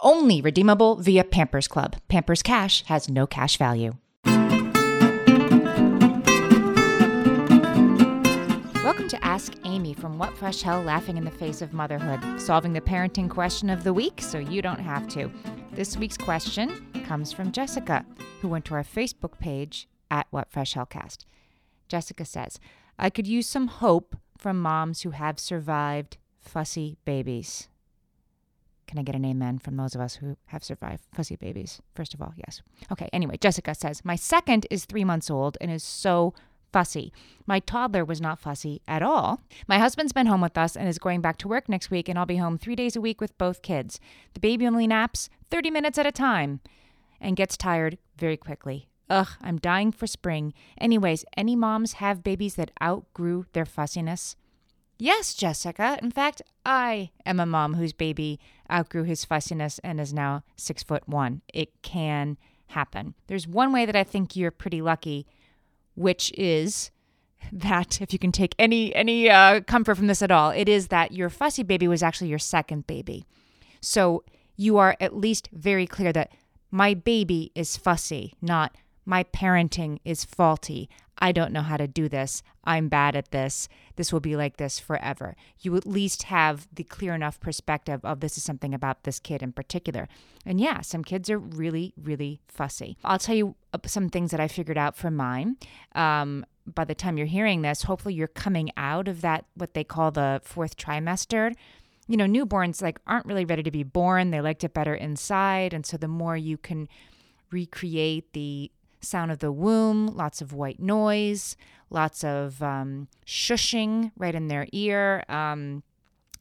Only redeemable via Pampers Club. Pampers Cash has no cash value. Welcome to Ask Amy from What Fresh Hell Laughing in the Face of Motherhood, solving the parenting question of the week so you don't have to. This week's question comes from Jessica, who went to our Facebook page at What Fresh Hellcast. Jessica says, I could use some hope from moms who have survived fussy babies. Can I get an amen from those of us who have survived fussy babies? First of all, yes. Okay, anyway, Jessica says, My second is three months old and is so fussy. My toddler was not fussy at all. My husband's been home with us and is going back to work next week, and I'll be home three days a week with both kids. The baby only naps 30 minutes at a time and gets tired very quickly. Ugh, I'm dying for spring. Anyways, any moms have babies that outgrew their fussiness? Yes, Jessica. In fact, I am a mom whose baby outgrew his fussiness and is now six foot one. It can happen. There's one way that I think you're pretty lucky, which is that if you can take any any uh, comfort from this at all, it is that your fussy baby was actually your second baby. So you are at least very clear that my baby is fussy, not my parenting is faulty. I don't know how to do this. I'm bad at this. This will be like this forever. You at least have the clear enough perspective of this is something about this kid in particular. And yeah, some kids are really, really fussy. I'll tell you some things that I figured out from mine. Um, by the time you're hearing this, hopefully you're coming out of that, what they call the fourth trimester you know, newborns like aren't really ready to be born. They liked it better inside. And so the more you can recreate the sound of the womb, lots of white noise, lots of um, shushing right in their ear, um,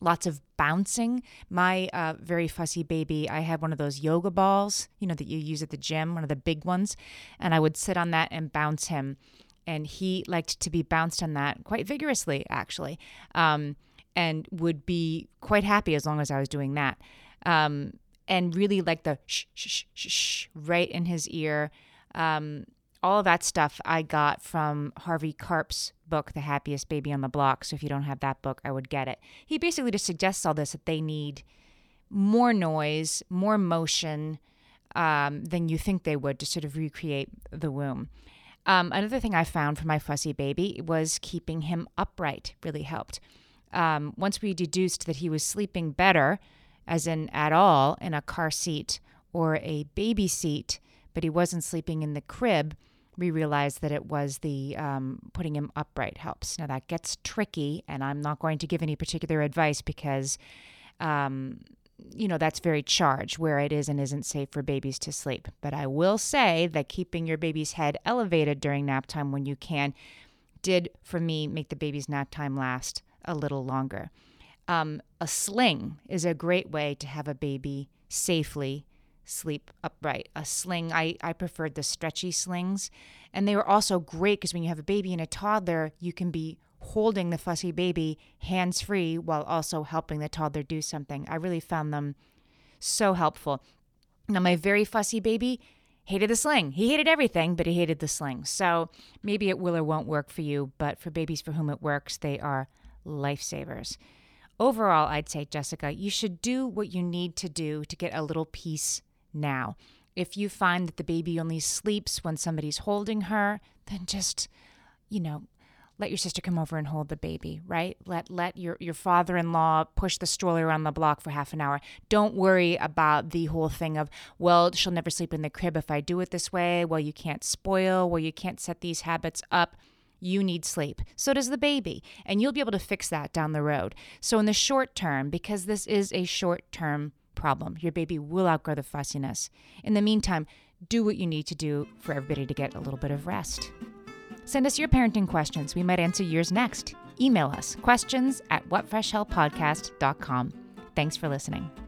lots of bouncing. My uh, very fussy baby, I had one of those yoga balls, you know, that you use at the gym, one of the big ones, and I would sit on that and bounce him. And he liked to be bounced on that quite vigorously, actually, um, and would be quite happy as long as I was doing that. Um, and really like the shh, shh, shh, shh, right in his ear. Um, all of that stuff I got from Harvey Karp's book, The Happiest Baby on the Block. So if you don't have that book, I would get it. He basically just suggests all this that they need more noise, more motion um, than you think they would to sort of recreate the womb. Um, another thing I found for my fussy baby was keeping him upright really helped. Um, once we deduced that he was sleeping better, as in at all, in a car seat or a baby seat, but he wasn't sleeping in the crib, we realized that it was the um, putting him upright helps. Now that gets tricky, and I'm not going to give any particular advice because, um, you know, that's very charged where it is and isn't safe for babies to sleep. But I will say that keeping your baby's head elevated during nap time when you can did, for me, make the baby's nap time last a little longer. Um, a sling is a great way to have a baby safely sleep upright. A sling, I, I preferred the stretchy slings. And they were also great because when you have a baby and a toddler, you can be holding the fussy baby hands free while also helping the toddler do something. I really found them so helpful. Now, my very fussy baby hated the sling. He hated everything, but he hated the sling. So maybe it will or won't work for you, but for babies for whom it works, they are lifesavers. Overall, I'd say, Jessica, you should do what you need to do to get a little peace now. If you find that the baby only sleeps when somebody's holding her, then just, you know, let your sister come over and hold the baby, right? Let let your your father-in-law push the stroller around the block for half an hour. Don't worry about the whole thing of, well, she'll never sleep in the crib if I do it this way. Well, you can't spoil, well, you can't set these habits up. You need sleep. So does the baby. And you'll be able to fix that down the road. So, in the short term, because this is a short term problem, your baby will outgrow the fussiness. In the meantime, do what you need to do for everybody to get a little bit of rest. Send us your parenting questions. We might answer yours next. Email us questions at whatfreshhellpodcast.com. Thanks for listening.